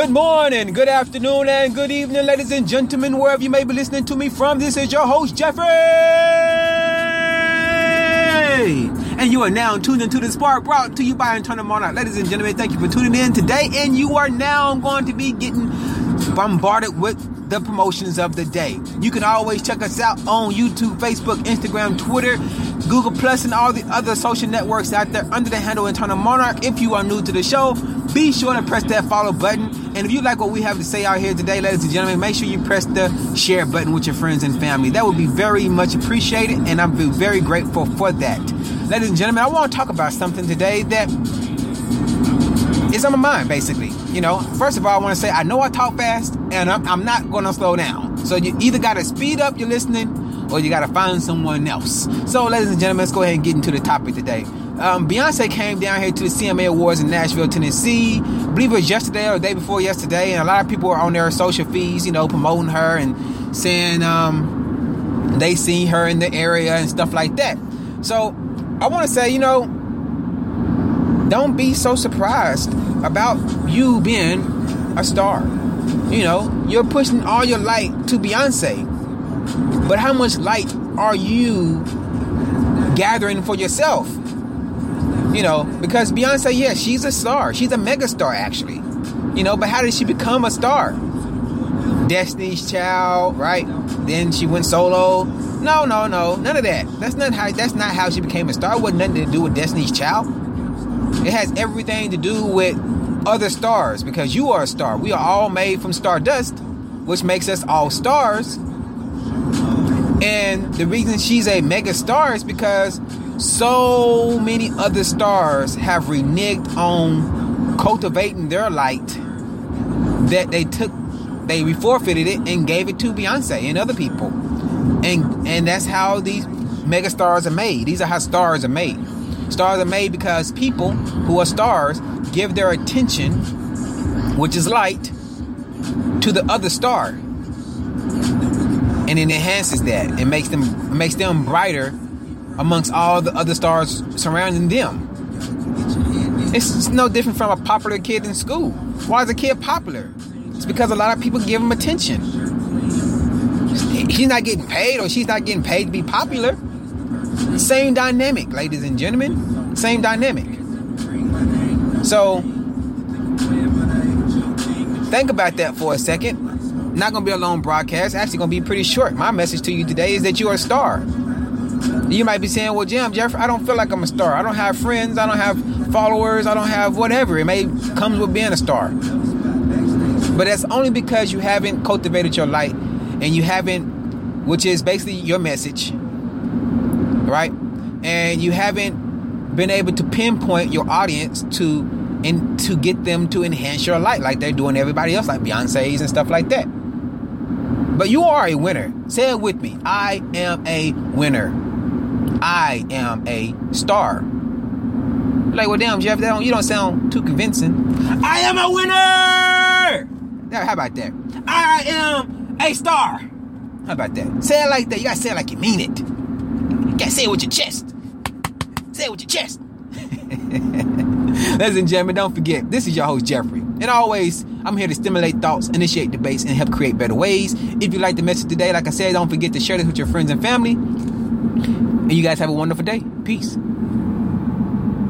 Good morning, good afternoon, and good evening, ladies and gentlemen, wherever you may be listening to me from. This is your host, Jeffrey. And you are now tuned into the Spark brought to you by Internal Monarch. Ladies and gentlemen, thank you for tuning in today. And you are now going to be getting bombarded with the promotions of the day. You can always check us out on YouTube, Facebook, Instagram, Twitter, Google Plus, and all the other social networks out there under the handle Internal Monarch. If you are new to the show, be sure to press that follow button. And if you like what we have to say out here today, ladies and gentlemen, make sure you press the share button with your friends and family. That would be very much appreciated, and I'm very grateful for that. Ladies and gentlemen, I want to talk about something today that is on my mind, basically. You know, first of all, I want to say I know I talk fast, and I'm, I'm not going to slow down. So you either got to speed up your listening, or you got to find someone else. So, ladies and gentlemen, let's go ahead and get into the topic today. Um, Beyonce came down here to the CMA Awards in Nashville, Tennessee. I believe it was yesterday or the day before yesterday, and a lot of people were on their social feeds, you know, promoting her and saying um, they see her in the area and stuff like that. So, I want to say, you know, don't be so surprised about you being a star. You know, you're pushing all your light to Beyonce, but how much light are you gathering for yourself? You know, because Beyonce, yeah, she's a star. She's a mega star, actually. You know, but how did she become a star? Destiny's Child, right? Then she went solo. No, no, no, none of that. That's not how. That's not how she became a star. It wasn't nothing to do with Destiny's Child. It has everything to do with other stars because you are a star. We are all made from stardust, which makes us all stars. And the reason she's a mega star is because so many other stars have reneged on cultivating their light that they took they forfeited it and gave it to Beyonce and other people. And and that's how these mega stars are made. These are how stars are made. Stars are made because people who are stars give their attention, which is light, to the other star. And it enhances that. It makes them it makes them brighter amongst all the other stars surrounding them. It's, no different from a popular kid in school. Why is a kid popular? It's because a lot of people give him attention. He's not getting paid or she's not getting paid to be popular. Same dynamic, ladies and gentlemen. Same dynamic. So, think about that for a second. Not gonna be a long broadcast. Actually, gonna be pretty short. My message to you today is that you are a star. You might be saying, "Well, Jim, Jeff, I don't feel like I'm a star. I don't have friends. I don't have followers. I don't have whatever. It may comes with being a star." But that's only because you haven't cultivated your light, and you haven't, which is basically your message, right? And you haven't been able to pinpoint your audience to and to get them to enhance your light like they're doing everybody else, like Beyonce's and stuff like that. But you are a winner. Say it with me. I am a winner. I am a star. Like, well, damn, Jeff, that don't, you don't sound too convincing. I am a winner. Now, how about that? I am a star. How about that? Say it like that. You gotta say it like you mean it. Say it with your chest. Say it with your chest. Ladies and gentlemen, don't forget, this is your host, Jeffrey. And always, I'm here to stimulate thoughts, initiate debates, and help create better ways. If you like the message today, like I said, don't forget to share this with your friends and family. And you guys have a wonderful day. Peace.